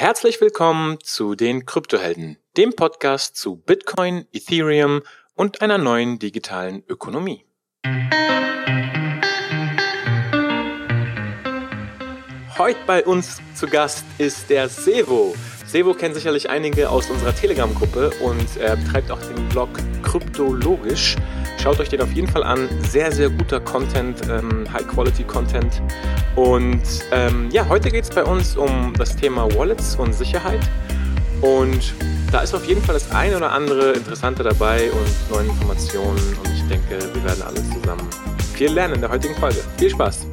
herzlich willkommen zu den Kryptohelden, dem Podcast zu Bitcoin, Ethereum und einer neuen digitalen Ökonomie. Heute bei uns zu Gast ist der Sevo. Sevo kennt sicherlich einige aus unserer Telegram-Gruppe und er betreibt auch den Blog Kryptologisch. Schaut euch den auf jeden Fall an. Sehr, sehr guter Content, ähm, High-Quality-Content. Und ähm, ja, heute geht es bei uns um das Thema Wallets und Sicherheit. Und da ist auf jeden Fall das eine oder andere Interessante dabei und neue Informationen. Und ich denke, wir werden alle zusammen viel lernen in der heutigen Folge. Viel Spaß!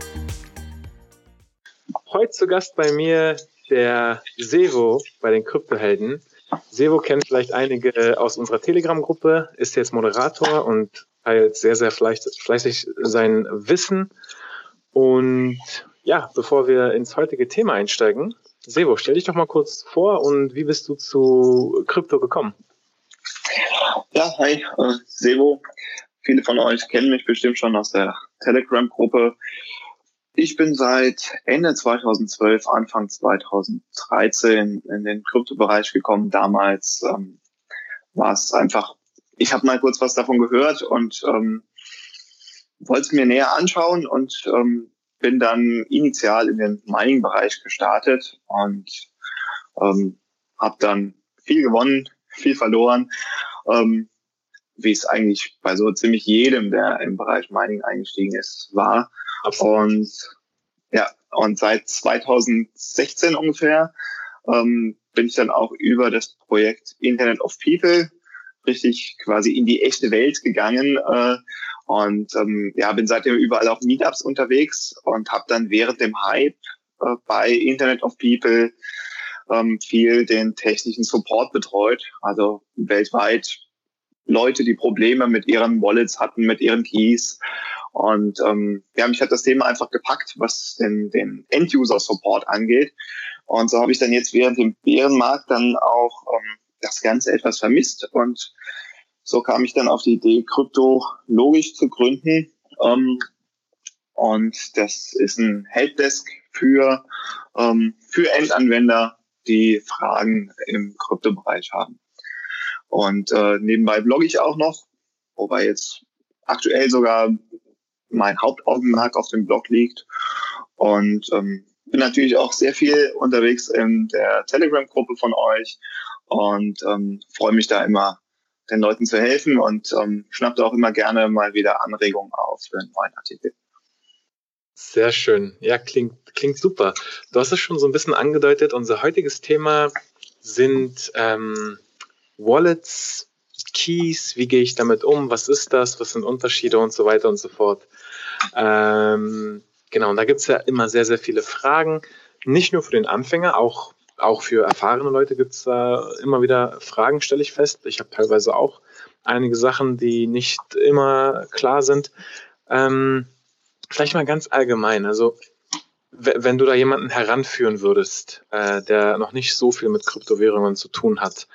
Heute zu Gast bei mir der Sevo bei den Kryptohelden. Sevo kennt vielleicht einige aus unserer Telegram-Gruppe, ist jetzt Moderator und teilt sehr, sehr fleißig sein Wissen. Und ja, bevor wir ins heutige Thema einsteigen, Sevo, stell dich doch mal kurz vor und wie bist du zu Krypto gekommen? Ja, hi, äh, Sevo. Viele von euch kennen mich bestimmt schon aus der Telegram-Gruppe. Ich bin seit Ende 2012, Anfang 2013 in den Kryptobereich gekommen. Damals ähm, war es einfach, ich habe mal kurz was davon gehört und ähm, wollte es mir näher anschauen und ähm, bin dann initial in den Mining-Bereich gestartet und ähm, habe dann viel gewonnen, viel verloren, ähm, wie es eigentlich bei so ziemlich jedem, der im Bereich Mining eingestiegen ist, war. Und ja, und seit 2016 ungefähr ähm, bin ich dann auch über das Projekt Internet of People richtig quasi in die echte Welt gegangen äh, und ähm, ja, bin seitdem überall auf Meetups unterwegs und habe dann während dem Hype äh, bei Internet of People ähm, viel den technischen Support betreut, also weltweit Leute, die Probleme mit ihren Wallets hatten, mit ihren Keys und ähm, ja, mich hat das Thema einfach gepackt, was den, den End-User-Support angeht. Und so habe ich dann jetzt während dem Bärenmarkt dann auch ähm, das Ganze etwas vermisst. Und so kam ich dann auf die Idee, Krypto logisch zu gründen. Ähm, und das ist ein Helpdesk für, ähm, für Endanwender, die Fragen im Kryptobereich haben. Und äh, nebenbei blogge ich auch noch, wobei jetzt aktuell sogar mein Hauptaugenmerk auf dem Blog liegt. Und ähm, bin natürlich auch sehr viel unterwegs in der Telegram-Gruppe von euch und ähm, freue mich da immer, den Leuten zu helfen und ähm, schnappe auch immer gerne mal wieder Anregungen auf für einen neuen Artikel. Sehr schön. Ja, klingt, klingt super. Du hast es schon so ein bisschen angedeutet. Unser heutiges Thema sind ähm, Wallets, Keys, wie gehe ich damit um, was ist das, was sind Unterschiede und so weiter und so fort. Ähm, genau, und da gibt es ja immer sehr, sehr viele Fragen, nicht nur für den Anfänger, auch, auch für erfahrene Leute gibt es da immer wieder Fragen, stelle ich fest. Ich habe teilweise auch einige Sachen, die nicht immer klar sind. Ähm, vielleicht mal ganz allgemein, also wenn du da jemanden heranführen würdest, äh, der noch nicht so viel mit Kryptowährungen zu tun hat,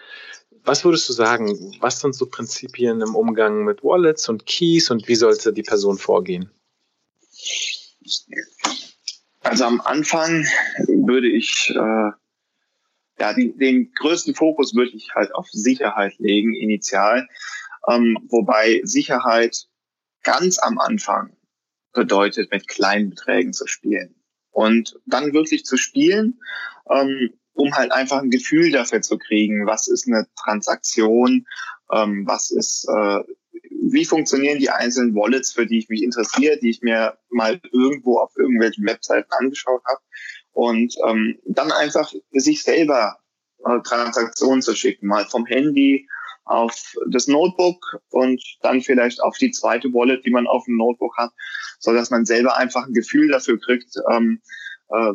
was würdest du sagen? Was sind so Prinzipien im Umgang mit Wallets und Keys und wie sollte die Person vorgehen? Also am Anfang würde ich äh, ja den, den größten Fokus würde ich halt auf Sicherheit legen initial, ähm, wobei Sicherheit ganz am Anfang bedeutet, mit kleinen Beträgen zu spielen und dann wirklich zu spielen. Ähm, um halt einfach ein Gefühl dafür zu kriegen, was ist eine Transaktion, ähm, was ist, äh, wie funktionieren die einzelnen Wallets, für die ich mich interessiere, die ich mir mal irgendwo auf irgendwelchen Webseiten angeschaut habe. Und ähm, dann einfach sich selber äh, Transaktionen zu schicken, mal vom Handy auf das Notebook und dann vielleicht auf die zweite Wallet, die man auf dem Notebook hat, so dass man selber einfach ein Gefühl dafür kriegt, ähm, äh,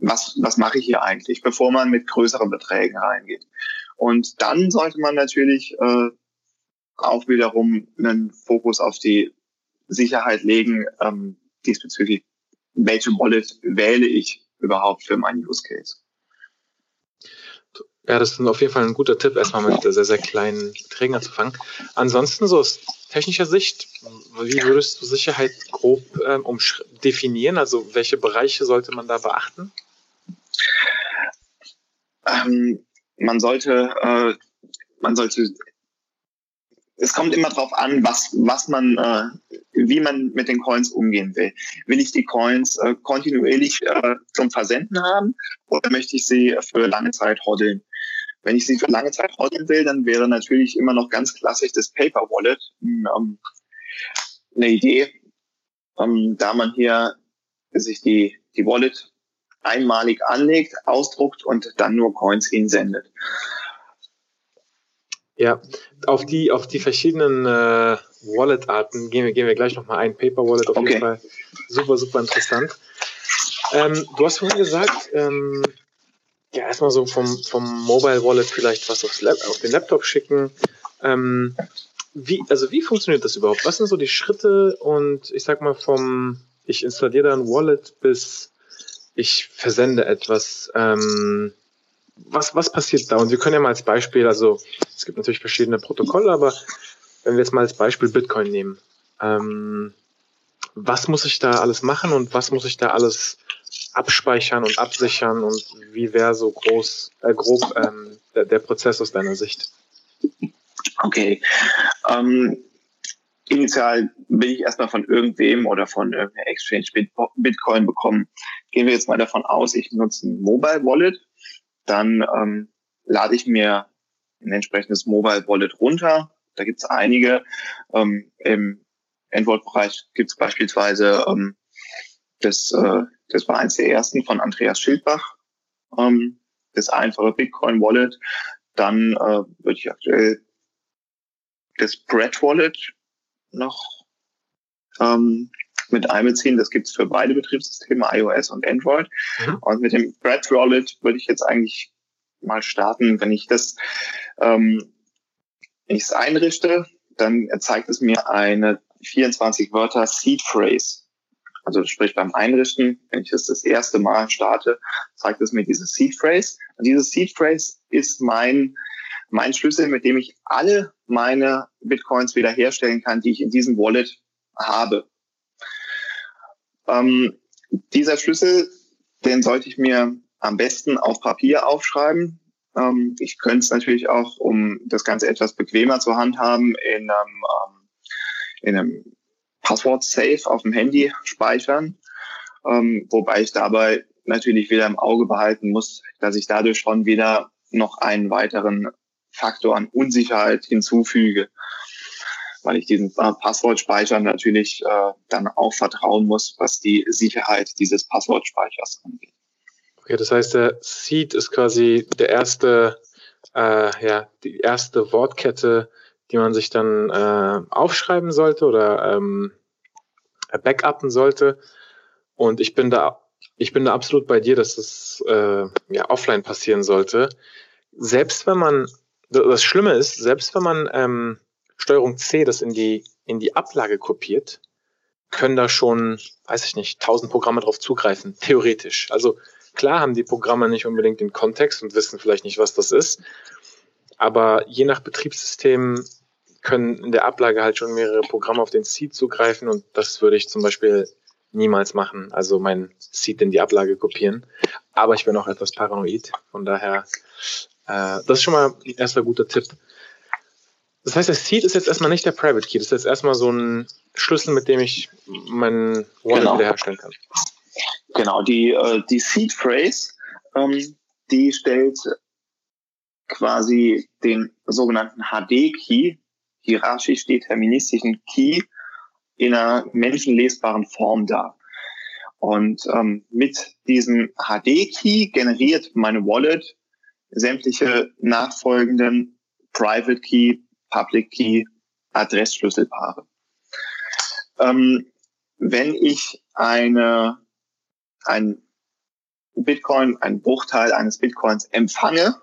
was, was mache ich hier eigentlich, bevor man mit größeren Beträgen reingeht. Und dann sollte man natürlich äh, auch wiederum einen Fokus auf die Sicherheit legen, ähm, diesbezüglich, welche Wallet wähle ich überhaupt für meinen Use Case. Ja, das ist auf jeden Fall ein guter Tipp, erstmal mit sehr, sehr kleinen Beträgen anzufangen. Ansonsten, so aus technischer Sicht, wie würdest du Sicherheit grob ähm, definieren? Also welche Bereiche sollte man da beachten? Ähm, man sollte, äh, man sollte, es kommt immer darauf an, was, was man, äh, wie man mit den Coins umgehen will. Will ich die Coins äh, kontinuierlich äh, zum Versenden haben oder möchte ich sie für lange Zeit hoddeln? Wenn ich sie für lange Zeit hoddeln will, dann wäre natürlich immer noch ganz klassisch das Paper Wallet ähm, eine Idee, ähm, da man hier sich die, die Wallet einmalig anlegt, ausdruckt und dann nur Coins hinsendet. Ja, auf die, auf die verschiedenen äh, Wallet-Arten gehen wir, gehen wir gleich nochmal ein. Paper Wallet auf okay. jeden Fall super, super interessant. Ähm, du hast vorhin gesagt, ähm, ja, erstmal so vom, vom Mobile Wallet vielleicht was aufs Lab, auf den Laptop schicken. Ähm, wie, also wie funktioniert das überhaupt? Was sind so die Schritte und ich sag mal vom, ich installiere da ein Wallet bis ich versende etwas. Ähm, was, was passiert da? Und wir können ja mal als Beispiel, also es gibt natürlich verschiedene Protokolle, aber wenn wir jetzt mal als Beispiel Bitcoin nehmen, ähm, was muss ich da alles machen und was muss ich da alles abspeichern und absichern und wie wäre so groß, äh, grob ähm, der, der Prozess aus deiner Sicht? Okay. Ähm, initial will ich erstmal von irgendwem oder von irgendeiner Exchange Bitcoin bekommen. Gehen wir jetzt mal davon aus, ich nutze ein Mobile Wallet, dann ähm, lade ich mir ein entsprechendes Mobile Wallet runter. Da gibt es einige. Ähm, Im Android-Bereich gibt es beispielsweise ähm, das, äh, das war eins der ersten von Andreas Schildbach, ähm, das einfache Bitcoin Wallet. Dann äh, würde ich aktuell das Bread Wallet noch ähm, mit einbeziehen. Das gibt es für beide Betriebssysteme, iOS und Android. Mhm. Und mit dem Bread Wallet würde ich jetzt eigentlich mal starten. Wenn ich das, ähm, wenn ich es einrichte, dann zeigt es mir eine 24 Wörter Seed Phrase. Also sprich beim Einrichten, wenn ich das das erste Mal starte, zeigt es mir diese Seed Phrase. Und diese Seed Phrase ist mein mein Schlüssel, mit dem ich alle meine Bitcoins wiederherstellen kann, die ich in diesem Wallet habe. Ähm, dieser Schlüssel, den sollte ich mir am besten auf Papier aufschreiben. Ähm, ich könnte es natürlich auch, um das Ganze etwas bequemer zu handhaben, in einem, ähm, in einem Passwort-Safe auf dem Handy speichern. Ähm, wobei ich dabei natürlich wieder im Auge behalten muss, dass ich dadurch schon wieder noch einen weiteren Faktor an Unsicherheit hinzufüge, weil ich diesen äh, Passwortspeicher natürlich äh, dann auch vertrauen muss, was die Sicherheit dieses Passwortspeichers angeht. Okay, das heißt, der Seed ist quasi der erste, äh, ja, die erste Wortkette, die man sich dann äh, aufschreiben sollte oder ähm, backuppen sollte. Und ich bin da, ich bin da absolut bei dir, dass das äh, ja offline passieren sollte. Selbst wenn man das Schlimme ist, selbst wenn man ähm, Steuerung C das in die, in die Ablage kopiert, können da schon, weiß ich nicht, tausend Programme drauf zugreifen, theoretisch. Also klar haben die Programme nicht unbedingt den Kontext und wissen vielleicht nicht, was das ist, aber je nach Betriebssystem können in der Ablage halt schon mehrere Programme auf den Seed zugreifen und das würde ich zum Beispiel niemals machen, also mein Seed in die Ablage kopieren. Aber ich bin auch etwas paranoid, von daher äh, das ist schon mal ein erster guter Tipp. Das heißt, der Seed ist jetzt erstmal nicht der Private Key, das ist jetzt erstmal so ein Schlüssel, mit dem ich meinen Wallet genau. wiederherstellen kann. Genau, die, äh, die Seed Phrase, ähm, die stellt quasi den sogenannten HD-Key, hierarchisch deterministischen Key, in einer menschenlesbaren Form dar. Und ähm, mit diesem HD-Key generiert meine Wallet sämtliche nachfolgenden Private Key, Public Key, Adressschlüsselpaare. Ähm, wenn ich eine, ein Bitcoin, ein Bruchteil eines Bitcoins empfange,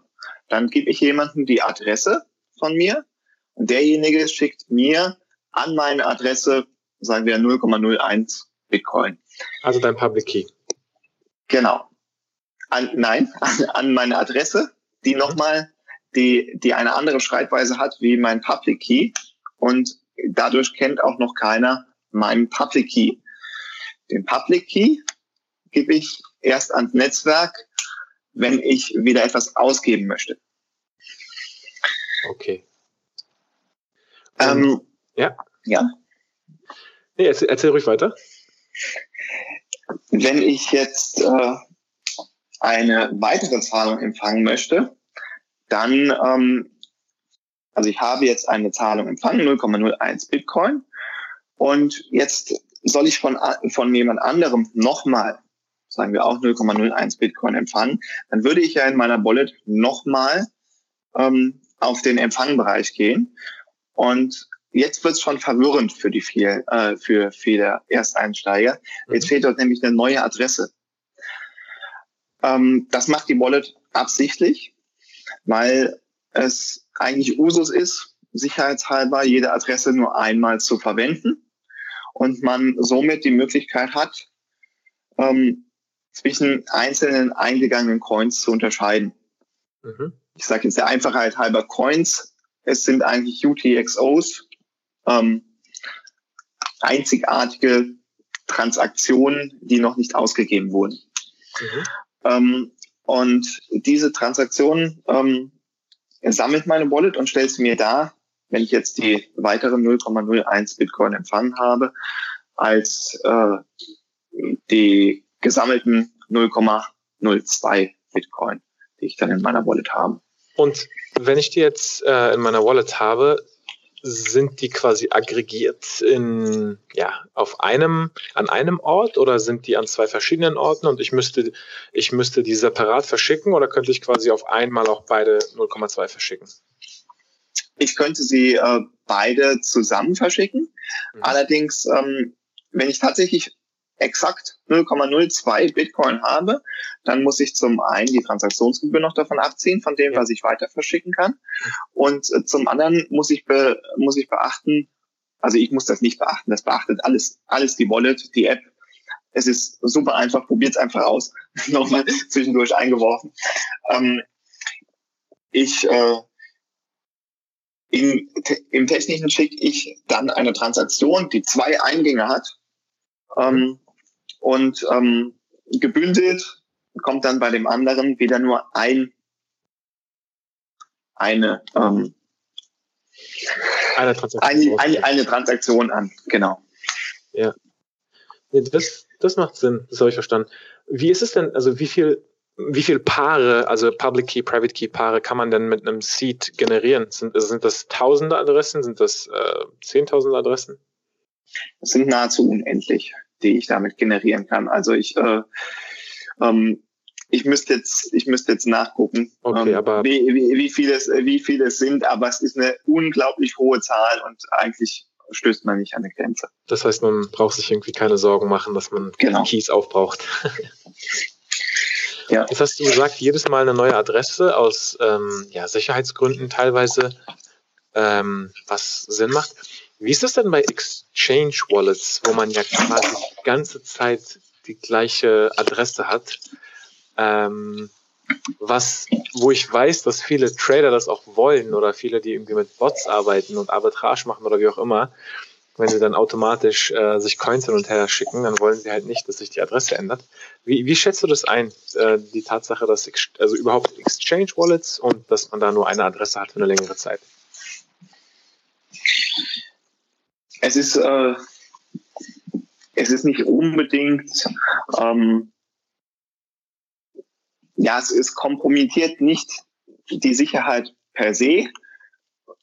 dann gebe ich jemandem die Adresse von mir und derjenige schickt mir an meine Adresse, sagen wir 0,01 Bitcoin. Also dein Public Key. Genau. An, nein, an, an meine Adresse die nochmal die, die eine andere Schreibweise hat wie mein Public Key und dadurch kennt auch noch keiner meinen Public Key. Den Public Key gebe ich erst ans Netzwerk wenn ich wieder etwas ausgeben möchte. Okay. Ähm, ja. Ja. Nee, erzähl, erzähl ruhig weiter. Wenn ich jetzt äh, eine weitere Zahlung empfangen möchte, dann, ähm, also ich habe jetzt eine Zahlung empfangen, 0,01 Bitcoin, und jetzt soll ich von, von jemand anderem nochmal, sagen wir auch 0,01 Bitcoin empfangen, dann würde ich ja in meiner Wallet nochmal ähm, auf den Empfangbereich gehen. Und jetzt wird es schon verwirrend für die viel, äh, für viele Ersteinsteiger. Jetzt mhm. fehlt dort nämlich eine neue Adresse. Ähm, das macht die Wallet absichtlich, weil es eigentlich Usus ist, sicherheitshalber jede Adresse nur einmal zu verwenden und man somit die Möglichkeit hat, ähm, zwischen einzelnen eingegangenen Coins zu unterscheiden. Mhm. Ich sage jetzt der Einfachheit halber Coins. Es sind eigentlich UTXOs, ähm, einzigartige Transaktionen, die noch nicht ausgegeben wurden. Mhm. Ähm, und diese Transaktionen ähm, sammelt meine Wallet und stellt sie mir da, wenn ich jetzt die weiteren 0,01 Bitcoin empfangen habe, als äh, die gesammelten 0,02 Bitcoin, die ich dann in meiner Wallet habe. Und wenn ich die jetzt äh, in meiner Wallet habe, sind die quasi aggregiert in, ja, auf einem, an einem Ort oder sind die an zwei verschiedenen Orten und ich müsste, ich müsste die separat verschicken oder könnte ich quasi auf einmal auch beide 0,2 verschicken? Ich könnte sie äh, beide zusammen verschicken. Mhm. Allerdings, ähm, wenn ich tatsächlich exakt 0,02 Bitcoin habe, dann muss ich zum einen die Transaktionsgebühr noch davon abziehen, von dem, was ich weiter verschicken kann. Und äh, zum anderen muss ich, be, muss ich beachten, also ich muss das nicht beachten, das beachtet alles, alles die Wallet, die App. Es ist super einfach, probiert es einfach aus. Nochmal zwischendurch eingeworfen. Ähm, ich äh, in, Im Technischen schicke ich dann eine Transaktion, die zwei Eingänge hat. Ähm, und ähm, gebündelt kommt dann bei dem anderen wieder nur ein eine ähm, eine, Transaktion eine, eine, eine Transaktion an, genau. Ja. Nee, das, das macht Sinn, das habe ich verstanden. Wie ist es denn, also wie viel, wie viel Paare, also Public Key, Private Key Paare kann man denn mit einem Seed generieren? Sind, sind das tausende Adressen? Sind das äh, zehntausende Adressen? Das sind nahezu unendlich die ich damit generieren kann. Also ich, äh, ähm, ich müsste jetzt, ich müsste jetzt nachgucken, okay, ähm, aber wie, wie, wie viele es, wie viele es sind, aber es ist eine unglaublich hohe Zahl und eigentlich stößt man nicht an eine Grenze. Das heißt, man braucht sich irgendwie keine Sorgen machen, dass man genau. Keys aufbraucht. ja. Jetzt hast du gesagt, jedes Mal eine neue Adresse aus ähm, ja, Sicherheitsgründen teilweise, ähm, was Sinn macht. Wie ist das denn bei Exchange Wallets, wo man ja quasi die ganze Zeit die gleiche Adresse hat? Ähm, was, wo ich weiß, dass viele Trader das auch wollen oder viele, die irgendwie mit Bots arbeiten und Arbitrage machen oder wie auch immer, wenn sie dann automatisch äh, sich Coins hin und her schicken, dann wollen sie halt nicht, dass sich die Adresse ändert. Wie, wie schätzt du das ein, äh, die Tatsache, dass also überhaupt Exchange Wallets und dass man da nur eine Adresse hat für eine längere Zeit? Es ist, äh, es ist nicht unbedingt, ähm, ja, es, es kompromittiert nicht die Sicherheit per se.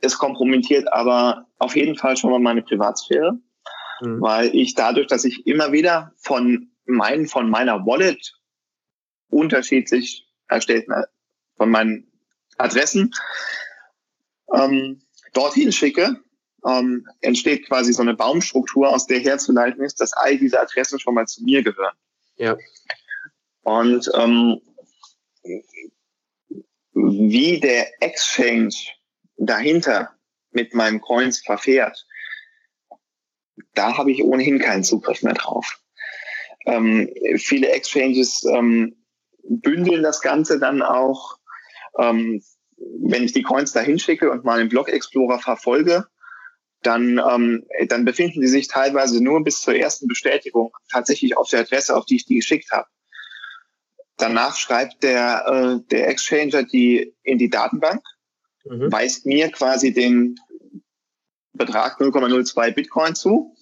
Es kompromittiert aber auf jeden Fall schon mal meine Privatsphäre, mhm. weil ich dadurch, dass ich immer wieder von meinen, von meiner Wallet unterschiedlich erstellten, von meinen Adressen ähm, dorthin schicke, ähm, entsteht quasi so eine Baumstruktur, aus der herzuleiten ist, dass all diese Adressen schon mal zu mir gehören. Ja. Und ähm, wie der Exchange dahinter mit meinen Coins verfährt, da habe ich ohnehin keinen Zugriff mehr drauf. Ähm, viele Exchanges ähm, bündeln das Ganze dann auch. Ähm, wenn ich die Coins da hinschicke und mal im Block Explorer verfolge, dann, ähm, dann befinden sie sich teilweise nur bis zur ersten Bestätigung tatsächlich auf der Adresse, auf die ich die geschickt habe. danach schreibt der, äh, der Exchanger die in die Datenbank, mhm. weist mir quasi den Betrag 0,02 Bitcoin zu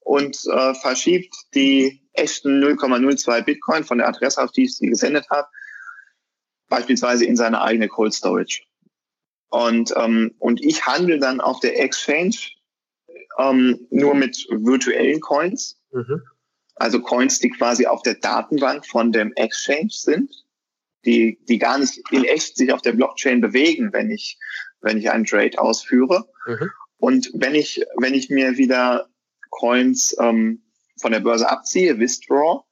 und äh, verschiebt die echten 0,02 Bitcoin von der Adresse, auf die ich sie gesendet habe, beispielsweise in seine eigene Cold Storage. Und, ähm, und ich handle dann auf der Exchange ähm, nur mit virtuellen Coins. Mhm. Also Coins, die quasi auf der Datenbank von dem Exchange sind, die, die gar nicht in echt sich auf der Blockchain bewegen, wenn ich, wenn ich einen Trade ausführe. Mhm. Und wenn ich, wenn ich mir wieder Coins ähm, von der Börse abziehe, Withdraw,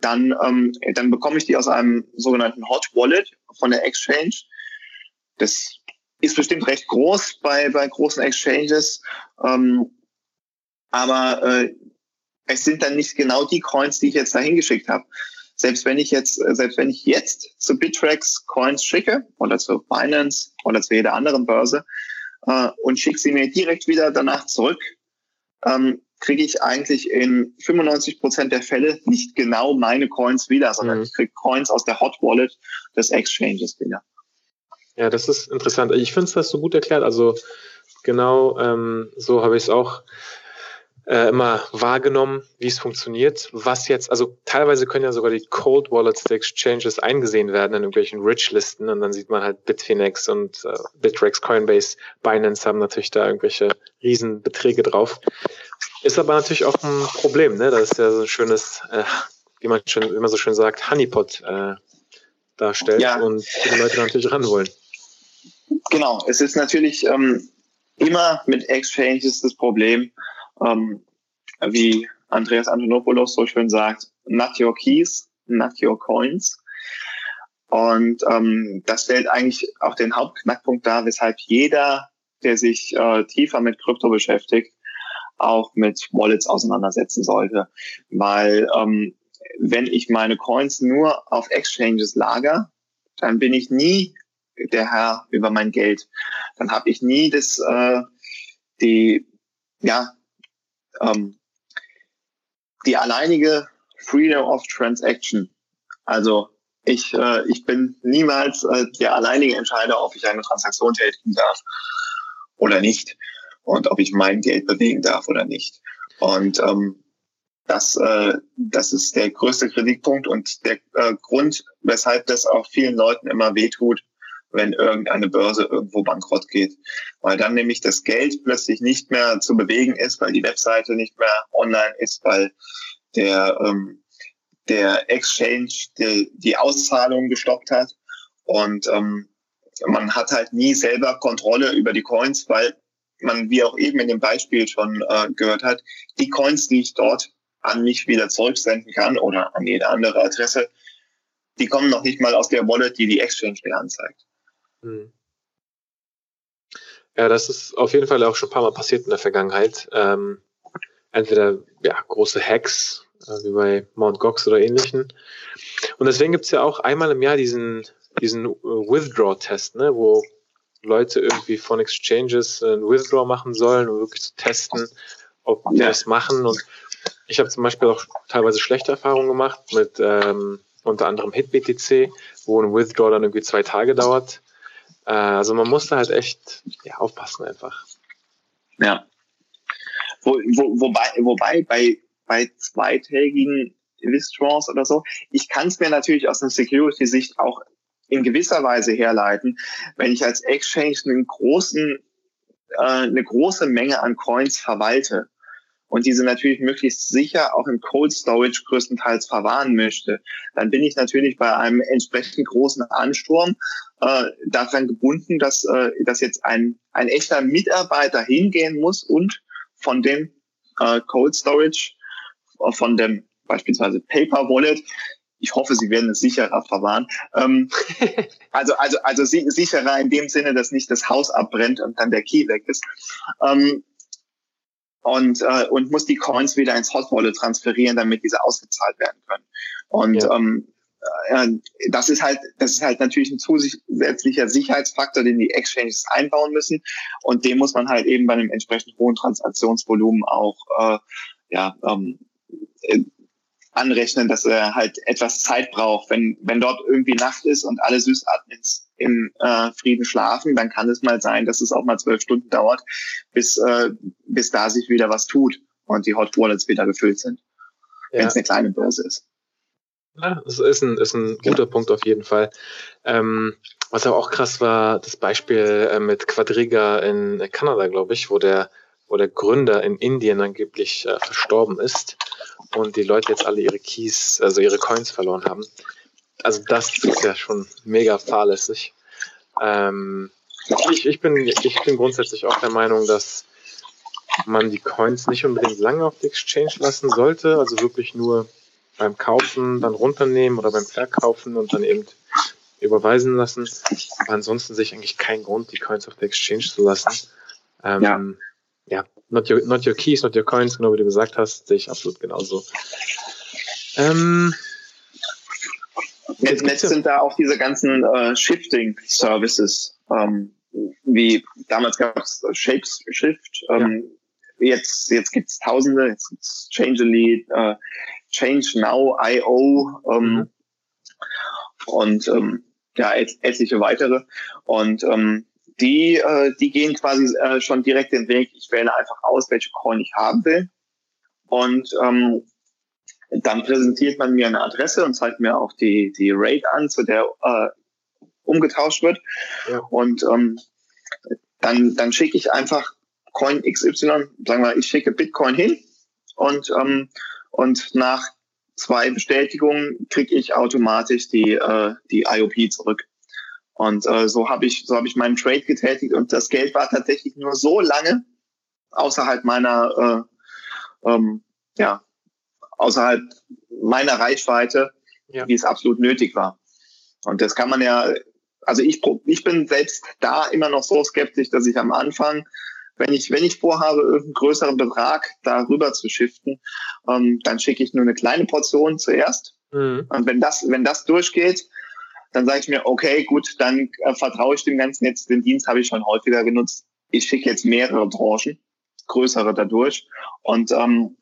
dann, ähm, dann bekomme ich die aus einem sogenannten Hot Wallet von der Exchange. Das ist bestimmt recht groß bei, bei großen Exchanges. Ähm, aber äh, es sind dann nicht genau die Coins, die ich jetzt dahin geschickt habe. Selbst wenn ich jetzt, selbst wenn ich jetzt zu Bittrex Coins schicke oder zu Binance oder zu jeder anderen Börse äh, und schicke sie mir direkt wieder danach zurück, ähm, kriege ich eigentlich in 95 Prozent der Fälle nicht genau meine Coins wieder, sondern mhm. ich kriege Coins aus der Hot Wallet des Exchanges wieder. Ja, das ist interessant. Ich finde es das so gut erklärt. Also genau ähm, so habe ich es auch äh, immer wahrgenommen, wie es funktioniert. Was jetzt, also teilweise können ja sogar die Cold Wallets der Exchanges eingesehen werden in irgendwelchen Rich-Listen und dann sieht man halt Bitfinex und äh, Bittrex, Coinbase, Binance haben natürlich da irgendwelche Riesenbeträge drauf. Ist aber natürlich auch ein Problem, ne? Das ist ja so ein schönes, äh, wie man schon immer so schön sagt, Honeypot äh, darstellt ja. und viele Leute natürlich ran wollen. Genau, es ist natürlich ähm, immer mit Exchanges das Problem, ähm, wie Andreas Antonopoulos so schön sagt, not your keys, not your coins. Und ähm, das stellt eigentlich auch den Hauptknackpunkt dar, weshalb jeder, der sich äh, tiefer mit Krypto beschäftigt, auch mit Wallets auseinandersetzen sollte. Weil ähm, wenn ich meine Coins nur auf Exchanges lager, dann bin ich nie der Herr über mein Geld. Dann habe ich nie das, äh, die, ja, ähm, die alleinige Freedom of Transaction. Also ich, äh, ich bin niemals äh, der alleinige Entscheider, ob ich eine Transaktion tätigen darf oder nicht und ob ich mein Geld bewegen darf oder nicht. Und ähm, das, äh, das ist der größte Kritikpunkt und der äh, Grund, weshalb das auch vielen Leuten immer wehtut, wenn irgendeine Börse irgendwo bankrott geht. Weil dann nämlich das Geld plötzlich nicht mehr zu bewegen ist, weil die Webseite nicht mehr online ist, weil der, ähm, der Exchange die, die Auszahlung gestoppt hat. Und ähm, man hat halt nie selber Kontrolle über die Coins, weil man, wie auch eben in dem Beispiel schon äh, gehört hat, die Coins, die ich dort an mich wieder zurücksenden kann oder an jede andere Adresse, die kommen noch nicht mal aus der Wallet, die die Exchange mir anzeigt. Hm. Ja, das ist auf jeden Fall auch schon ein paar Mal passiert in der Vergangenheit. Ähm, entweder ja, große Hacks, äh, wie bei Mt. Gox oder ähnlichen. Und deswegen gibt es ja auch einmal im Jahr diesen, diesen äh, Withdraw-Test, ne, wo Leute irgendwie von Exchanges ein Withdraw machen sollen, um wirklich zu testen, ob die das machen. Und ich habe zum Beispiel auch teilweise schlechte Erfahrungen gemacht mit ähm, unter anderem HitBTC, wo ein Withdraw dann irgendwie zwei Tage dauert. Äh, also man muss da halt echt ja, aufpassen einfach. Ja. Wo, wo, wobei, wobei bei, bei zweitägigen Withdraws oder so, ich kann es mir natürlich aus einer Security-Sicht auch in gewisser Weise herleiten, wenn ich als Exchange einen großen, äh, eine große Menge an Coins verwalte und diese natürlich möglichst sicher auch im Cold Storage größtenteils verwahren möchte, dann bin ich natürlich bei einem entsprechend großen Ansturm äh, daran gebunden, dass, äh, dass jetzt ein, ein echter Mitarbeiter hingehen muss und von dem äh, Cold Storage, äh, von dem beispielsweise Paper Wallet, ich hoffe, sie werden es sicherer verwahren. Ähm, also, also, also sicherer in dem Sinne, dass nicht das Haus abbrennt und dann der Key weg ist. Ähm, und, äh, und muss die Coins wieder ins Hot Wallet transferieren, damit diese ausgezahlt werden können. Und ja. ähm, äh, das ist halt, das ist halt natürlich ein zusätzlicher Sicherheitsfaktor, den die Exchanges einbauen müssen. Und den muss man halt eben bei einem entsprechend hohen Transaktionsvolumen auch äh, ja, ähm, anrechnen, dass er halt etwas Zeit braucht. Wenn, wenn dort irgendwie Nacht ist und alle Süßadmins im äh, Frieden schlafen, dann kann es mal sein, dass es auch mal zwölf Stunden dauert, bis, äh, bis da sich wieder was tut und die Hot Wallets wieder gefüllt sind. Ja. Wenn es eine kleine Börse ist. Ja, das ist ein, ist ein guter ja. Punkt auf jeden Fall. Ähm, was aber auch krass war, das Beispiel äh, mit Quadriga in Kanada, glaube ich, wo der, wo der Gründer in Indien angeblich äh, verstorben ist und die Leute jetzt alle ihre Keys, also ihre Coins verloren haben. Also das ist ja schon mega fahrlässig. Ähm, ich, ich, bin, ich bin grundsätzlich auch der Meinung, dass man die Coins nicht unbedingt lange auf die Exchange lassen sollte, also wirklich nur beim Kaufen dann runternehmen oder beim Verkaufen und dann eben überweisen lassen. Aber ansonsten sehe ich eigentlich keinen Grund, die Coins auf der Exchange zu lassen. Ähm, ja. ja, not your, not your keys, not your coins, genau wie du gesagt hast, sehe ich absolut genauso. Ähm, Jetzt, jetzt sind da auch diese ganzen äh, Shifting-Services, ähm, wie damals gab es Shapes Shift, ähm, ja. jetzt, jetzt gibt es Tausende, jetzt gibt es Changelly, äh, Change Now, IO ähm, mhm. und ähm, ja, et etliche weitere. Und ähm, die, äh, die gehen quasi äh, schon direkt den Weg. Ich wähle einfach aus, welche Coin ich haben will. Und ähm, dann präsentiert man mir eine Adresse und zeigt mir auch die, die Rate an, zu der äh, umgetauscht wird. Ja. Und ähm, dann, dann schicke ich einfach Coin XY, sagen wir, ich schicke Bitcoin hin und, ähm, und nach zwei Bestätigungen kriege ich automatisch die, äh, die IOP zurück. Und äh, so habe ich, so habe ich meinen Trade getätigt und das Geld war tatsächlich nur so lange außerhalb meiner, äh, ähm, ja, außerhalb meiner Reichweite, ja. wie es absolut nötig war. Und das kann man ja, also ich, ich bin selbst da immer noch so skeptisch, dass ich am Anfang, wenn ich, wenn ich vorhabe, irgendeinen größeren Betrag darüber zu shiften, ähm, dann schicke ich nur eine kleine Portion zuerst. Mhm. Und wenn das, wenn das durchgeht, dann sage ich mir, okay, gut, dann äh, vertraue ich dem Ganzen jetzt, den Dienst habe ich schon häufiger genutzt. Ich schicke jetzt mehrere Branchen, größere dadurch. Und ähm,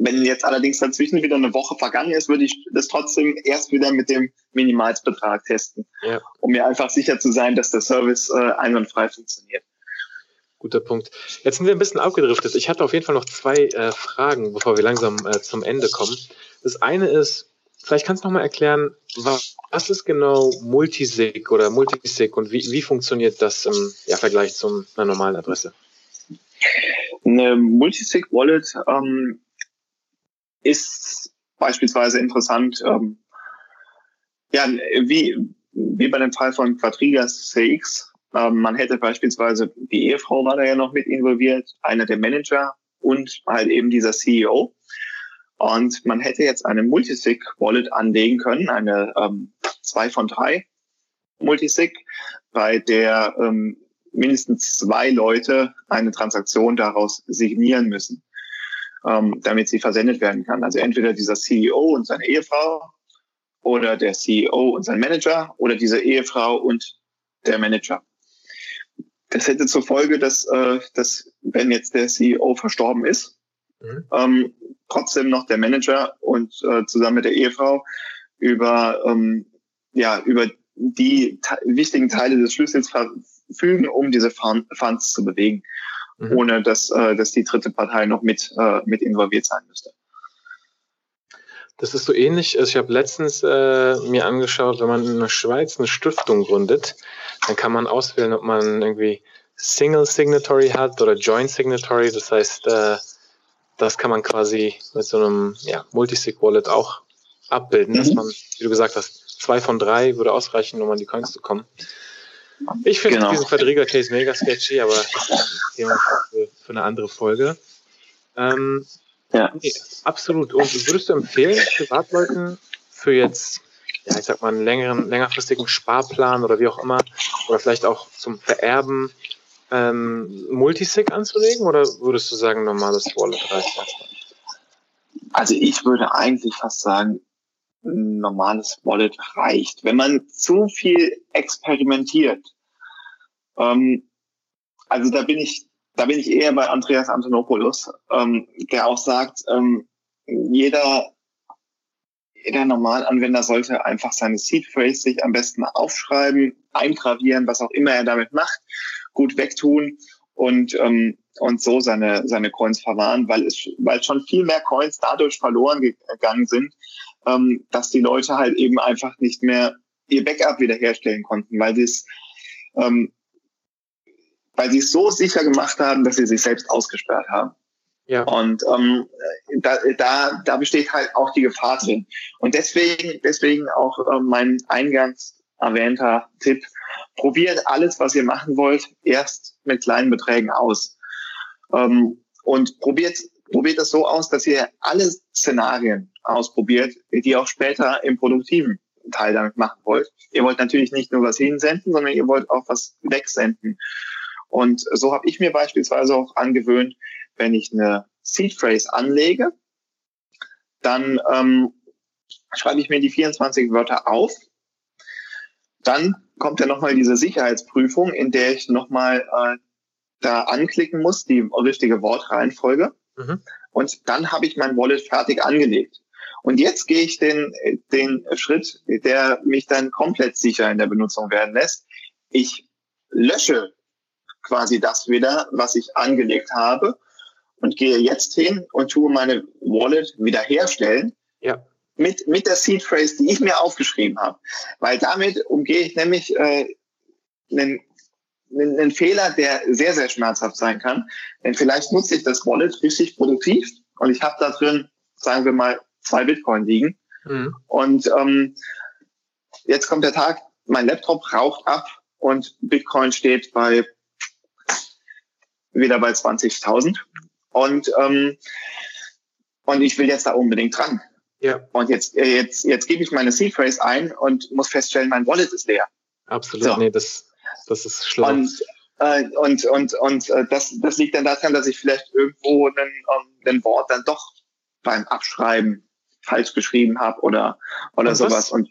wenn jetzt allerdings dazwischen wieder eine Woche vergangen ist, würde ich das trotzdem erst wieder mit dem Minimalsbetrag testen, ja. um mir einfach sicher zu sein, dass der Service äh, einwandfrei funktioniert. Guter Punkt. Jetzt sind wir ein bisschen abgedriftet. Ich hatte auf jeden Fall noch zwei äh, Fragen, bevor wir langsam äh, zum Ende kommen. Das eine ist, vielleicht kannst du noch mal erklären, was, was ist genau Multisig oder Multisig und wie, wie funktioniert das im ja, Vergleich zu einer normalen Adresse? Eine Multisig-Wallet ähm, ist beispielsweise interessant, ähm, ja, wie, wie bei dem Fall von Quadrigas CX. Ähm, man hätte beispielsweise, die Ehefrau war da ja noch mit involviert, einer der Manager und halt eben dieser CEO. Und man hätte jetzt eine Multisig-Wallet anlegen können, eine ähm, zwei von drei Multisig, bei der ähm, mindestens zwei Leute eine Transaktion daraus signieren müssen ähm, damit sie versendet werden kann. Also entweder dieser CEO und seine Ehefrau oder der CEO und sein Manager oder diese Ehefrau und der Manager. Das hätte zur Folge, dass, äh, dass wenn jetzt der CEO verstorben ist, mhm. ähm, trotzdem noch der Manager und äh, zusammen mit der Ehefrau über, ähm, ja, über die wichtigen Teile des Schlüssels verfügen, um diese Funds zu bewegen mhm. ohne dass, äh, dass die dritte Partei noch mit, äh, mit involviert sein müsste. Das ist so ähnlich. Also ich habe letztens äh, mir angeschaut, wenn man in der Schweiz eine Stiftung gründet, dann kann man auswählen, ob man irgendwie Single Signatory hat oder Joint Signatory. Das heißt, äh, das kann man quasi mit so einem ja, Multisig Wallet auch abbilden, mhm. dass man, wie du gesagt hast, zwei von drei würde ausreichen, um an die Coins zu kommen. Ich finde genau. diesen Quadriga-Case mega sketchy, aber das ist ein Thema für, für eine andere Folge. Ähm, ja. Nee, absolut. Und würdest du empfehlen, Privatleuten für jetzt, ja, ich sag mal, einen längeren, längerfristigen Sparplan oder wie auch immer, oder vielleicht auch zum Vererben, ähm, Multisig anzulegen oder würdest du sagen, normales Wallet reicht erstmal? Also ich würde eigentlich fast sagen, ein normales Wallet reicht. Wenn man zu viel experimentiert, ähm, also da bin ich, da bin ich eher bei Andreas Antonopoulos, ähm, der auch sagt, ähm, jeder jeder Normalanwender sollte einfach seine Seed Phrase sich am besten aufschreiben, eingravieren, was auch immer er damit macht, gut wegtun und ähm, und so seine seine Coins verwahren, weil es weil schon viel mehr Coins dadurch verloren gegangen sind, ähm, dass die Leute halt eben einfach nicht mehr ihr Backup wiederherstellen konnten, weil sie es ähm, weil sie es so sicher gemacht haben, dass sie sich selbst ausgesperrt haben. Ja. Und ähm, da, da, da besteht halt auch die Gefahr drin. Und deswegen, deswegen auch äh, mein eingangs erwähnter Tipp, probiert alles, was ihr machen wollt, erst mit kleinen Beträgen aus. Ähm, und probiert, probiert das so aus, dass ihr alle Szenarien ausprobiert, die auch später im produktiven Teil damit machen wollt. Ihr wollt natürlich nicht nur was hinsenden, sondern ihr wollt auch was wegsenden. Und so habe ich mir beispielsweise auch angewöhnt, wenn ich eine Seed Phrase anlege, dann ähm, schreibe ich mir die 24 Wörter auf. Dann kommt ja nochmal diese Sicherheitsprüfung, in der ich nochmal äh, da anklicken muss, die richtige Wortreihenfolge. Mhm. Und dann habe ich mein Wallet fertig angelegt. Und jetzt gehe ich den, den Schritt, der mich dann komplett sicher in der Benutzung werden lässt. Ich lösche quasi das wieder, was ich angelegt habe und gehe jetzt hin und tue meine Wallet wiederherstellen. Ja. Mit, mit der Seed Phrase, die ich mir aufgeschrieben habe. Weil damit umgehe ich nämlich äh, einen, einen Fehler, der sehr, sehr schmerzhaft sein kann. Denn vielleicht nutze ich das Wallet richtig produktiv und ich habe da drin, sagen wir mal, zwei Bitcoin liegen. Mhm. Und ähm, jetzt kommt der Tag, mein Laptop raucht ab und Bitcoin steht bei wieder bei 20.000. Und, ähm, und ich will jetzt da unbedingt dran. Ja. Und jetzt, äh, jetzt, jetzt gebe ich meine Seed Phrase ein und muss feststellen, mein Wallet ist leer. Absolut. So. Nee, das, das ist schlimm. Und, äh, und, und, und äh, das, das liegt dann daran, dass ich vielleicht irgendwo ein, um, ein Wort dann doch beim Abschreiben falsch geschrieben habe oder, oder und sowas. Was? Und,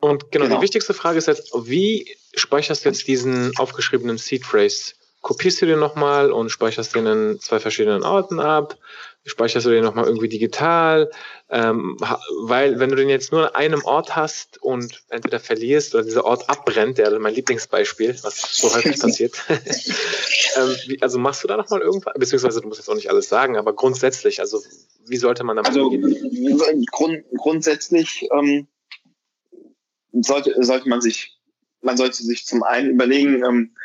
und genau, genau, die wichtigste Frage ist jetzt, wie speicherst du jetzt diesen aufgeschriebenen Seed Phrase? kopierst du den nochmal und speicherst den in zwei verschiedenen Orten ab, speicherst du den nochmal irgendwie digital, ähm, weil wenn du den jetzt nur an einem Ort hast und entweder verlierst oder dieser Ort abbrennt, der mein Lieblingsbeispiel, was so häufig passiert, ähm, wie, also machst du da nochmal irgendwas, beziehungsweise du musst jetzt auch nicht alles sagen, aber grundsätzlich, also wie sollte man damit also, umgehen? Grund, grundsätzlich ähm, sollte, sollte man sich, man sollte sich zum einen überlegen, ähm,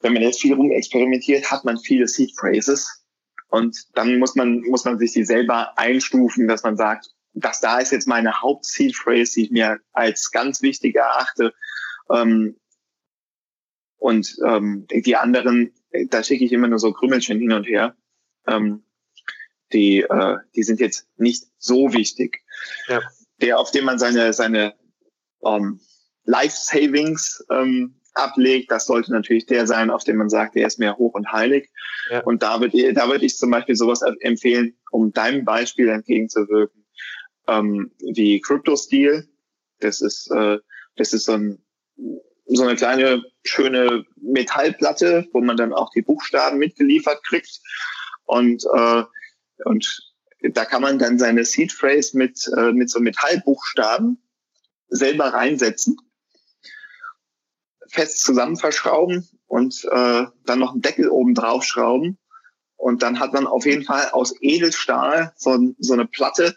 wenn man jetzt viel rumexperimentiert, hat man viele Seed Phrases. Und dann muss man, muss man sich die selber einstufen, dass man sagt, das da ist jetzt meine Haupt-Seed Phrase, die ich mir als ganz wichtig erachte. Ähm, und ähm, die anderen, da schicke ich immer nur so Krümmelchen hin und her. Ähm, die, äh, die sind jetzt nicht so wichtig. Ja. Der, auf dem man seine, seine ähm, Life Savings ähm, ablegt, das sollte natürlich der sein, auf den man sagt, der ist mehr hoch und heilig. Ja. Und da würde da würde ich zum Beispiel sowas empfehlen, um deinem Beispiel entgegenzuwirken, ähm, wie CryptoSteel. Das ist, äh, das ist so, ein, so eine kleine, schöne Metallplatte, wo man dann auch die Buchstaben mitgeliefert kriegt. Und, äh, und da kann man dann seine Seed Phrase mit, äh, mit so Metallbuchstaben selber reinsetzen fest zusammen verschrauben und äh, dann noch einen Deckel oben drauf schrauben. Und dann hat man auf jeden Fall aus Edelstahl so, so eine Platte,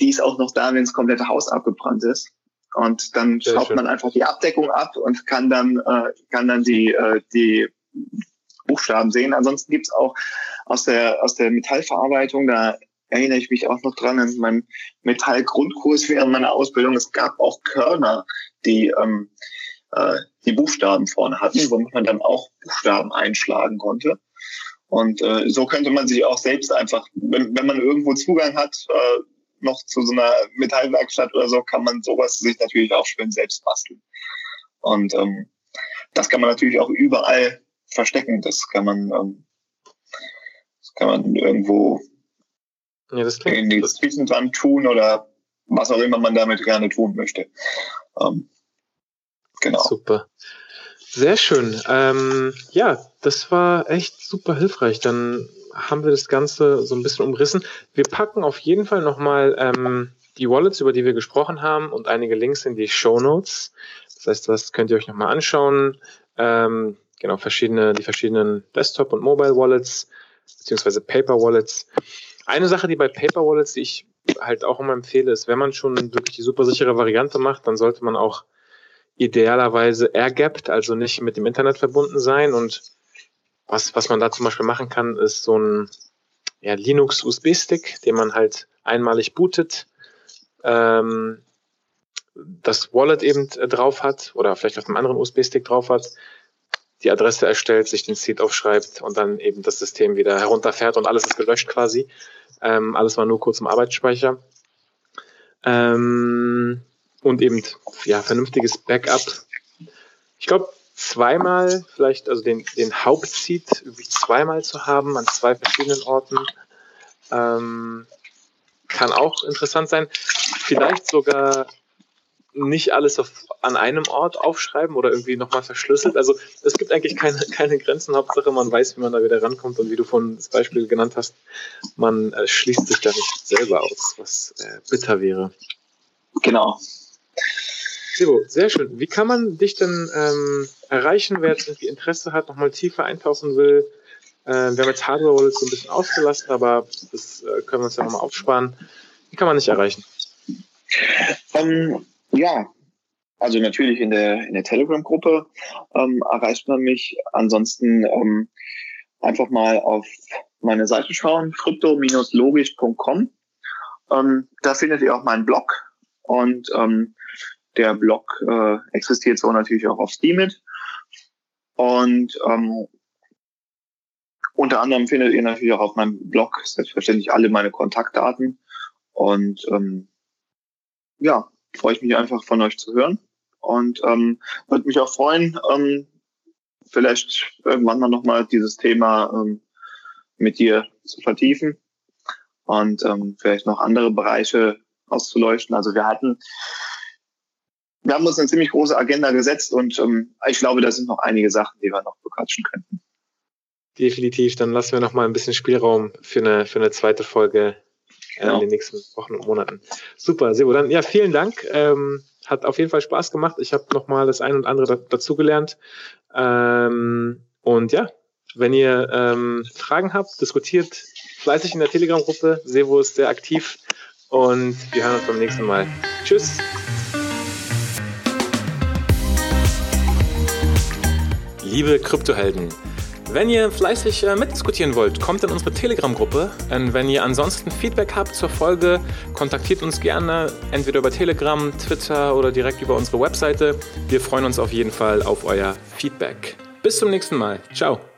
die ist auch noch da, wenn das komplette Haus abgebrannt ist. Und dann Sehr schraubt schön. man einfach die Abdeckung ab und kann dann, äh, kann dann die, äh, die Buchstaben sehen. Ansonsten gibt's auch aus der, aus der Metallverarbeitung, da erinnere ich mich auch noch dran in meinem Metallgrundkurs während meiner Ausbildung. Es gab auch Körner, die ähm, äh, die Buchstaben vorne hatten, womit man dann auch Buchstaben einschlagen konnte. Und äh, so könnte man sich auch selbst einfach, wenn, wenn man irgendwo Zugang hat, äh, noch zu so einer Metallwerkstatt oder so, kann man sowas sich natürlich auch schön selbst basteln. Und ähm, das kann man natürlich auch überall verstecken. Das kann man, ähm, das kann man irgendwo ja, in die Zwischenwand tun oder was auch immer man damit gerne tun möchte. Ähm, Genau. Super. Sehr schön. Ähm, ja, das war echt super hilfreich. Dann haben wir das Ganze so ein bisschen umrissen. Wir packen auf jeden Fall nochmal ähm, die Wallets, über die wir gesprochen haben und einige Links in die Show Notes. Das heißt, das könnt ihr euch nochmal anschauen. Ähm, genau, verschiedene, die verschiedenen Desktop- und Mobile-Wallets, beziehungsweise Paper-Wallets. Eine Sache, die bei Paper-Wallets, die ich halt auch immer empfehle, ist, wenn man schon wirklich die super sichere Variante macht, dann sollte man auch idealerweise airgapped, also nicht mit dem Internet verbunden sein. Und was, was man da zum Beispiel machen kann, ist so ein ja, Linux-USB-Stick, den man halt einmalig bootet, ähm, das Wallet eben äh, drauf hat oder vielleicht auf einem anderen USB-Stick drauf hat, die Adresse erstellt, sich den Seed aufschreibt und dann eben das System wieder herunterfährt und alles ist gelöscht quasi. Ähm, alles war nur kurz im Arbeitsspeicher. Ähm, und eben, ja, vernünftiges Backup. Ich glaube, zweimal, vielleicht, also den, den Hauptseed irgendwie zweimal zu haben an zwei verschiedenen Orten, ähm, kann auch interessant sein. Vielleicht sogar nicht alles auf, an einem Ort aufschreiben oder irgendwie nochmal verschlüsselt. Also es gibt eigentlich keine, keine Grenzen. Hauptsache man weiß, wie man da wieder rankommt und wie du von das Beispiel genannt hast, man äh, schließt sich da nicht selber aus, was äh, bitter wäre. Genau. Sibo, sehr schön. Wie kann man dich denn ähm, erreichen, wer jetzt irgendwie Interesse hat, nochmal tiefer eintauchen will? Äh, wir haben jetzt Hardware Wallets so ein bisschen ausgelassen, aber das äh, können wir uns ja nochmal aufsparen. Wie kann man dich erreichen? Um, ja, also natürlich in der, in der Telegram-Gruppe ähm, erreicht man mich. Ansonsten ähm, einfach mal auf meine Seite schauen, krypto-logisch.com. Ähm, da findet ihr auch meinen Blog und ähm, der Blog äh, existiert so natürlich auch auf Steemit. Und ähm, unter anderem findet ihr natürlich auch auf meinem Blog selbstverständlich alle meine Kontaktdaten. Und ähm, ja, freue ich mich einfach von euch zu hören. Und ähm, würde mich auch freuen, ähm, vielleicht irgendwann mal nochmal dieses Thema ähm, mit dir zu vertiefen und ähm, vielleicht noch andere Bereiche auszuleuchten. Also wir hatten wir haben uns eine ziemlich große Agenda gesetzt und ähm, ich glaube, da sind noch einige Sachen, die wir noch bequatschen könnten. Definitiv, dann lassen wir noch mal ein bisschen Spielraum für eine, für eine zweite Folge äh, genau. in den nächsten Wochen und Monaten. Super, Sebo, dann ja, vielen Dank. Ähm, hat auf jeden Fall Spaß gemacht. Ich habe noch mal das ein und andere dazugelernt. Ähm, und ja, wenn ihr ähm, Fragen habt, diskutiert fleißig in der Telegram-Gruppe. Sevo ist sehr aktiv und wir hören uns beim nächsten Mal. Tschüss. Liebe Kryptohelden. Wenn ihr fleißig äh, mitdiskutieren wollt, kommt in unsere Telegram-Gruppe. Wenn ihr ansonsten Feedback habt zur Folge, kontaktiert uns gerne entweder über Telegram, Twitter oder direkt über unsere Webseite. Wir freuen uns auf jeden Fall auf euer Feedback. Bis zum nächsten Mal. Ciao.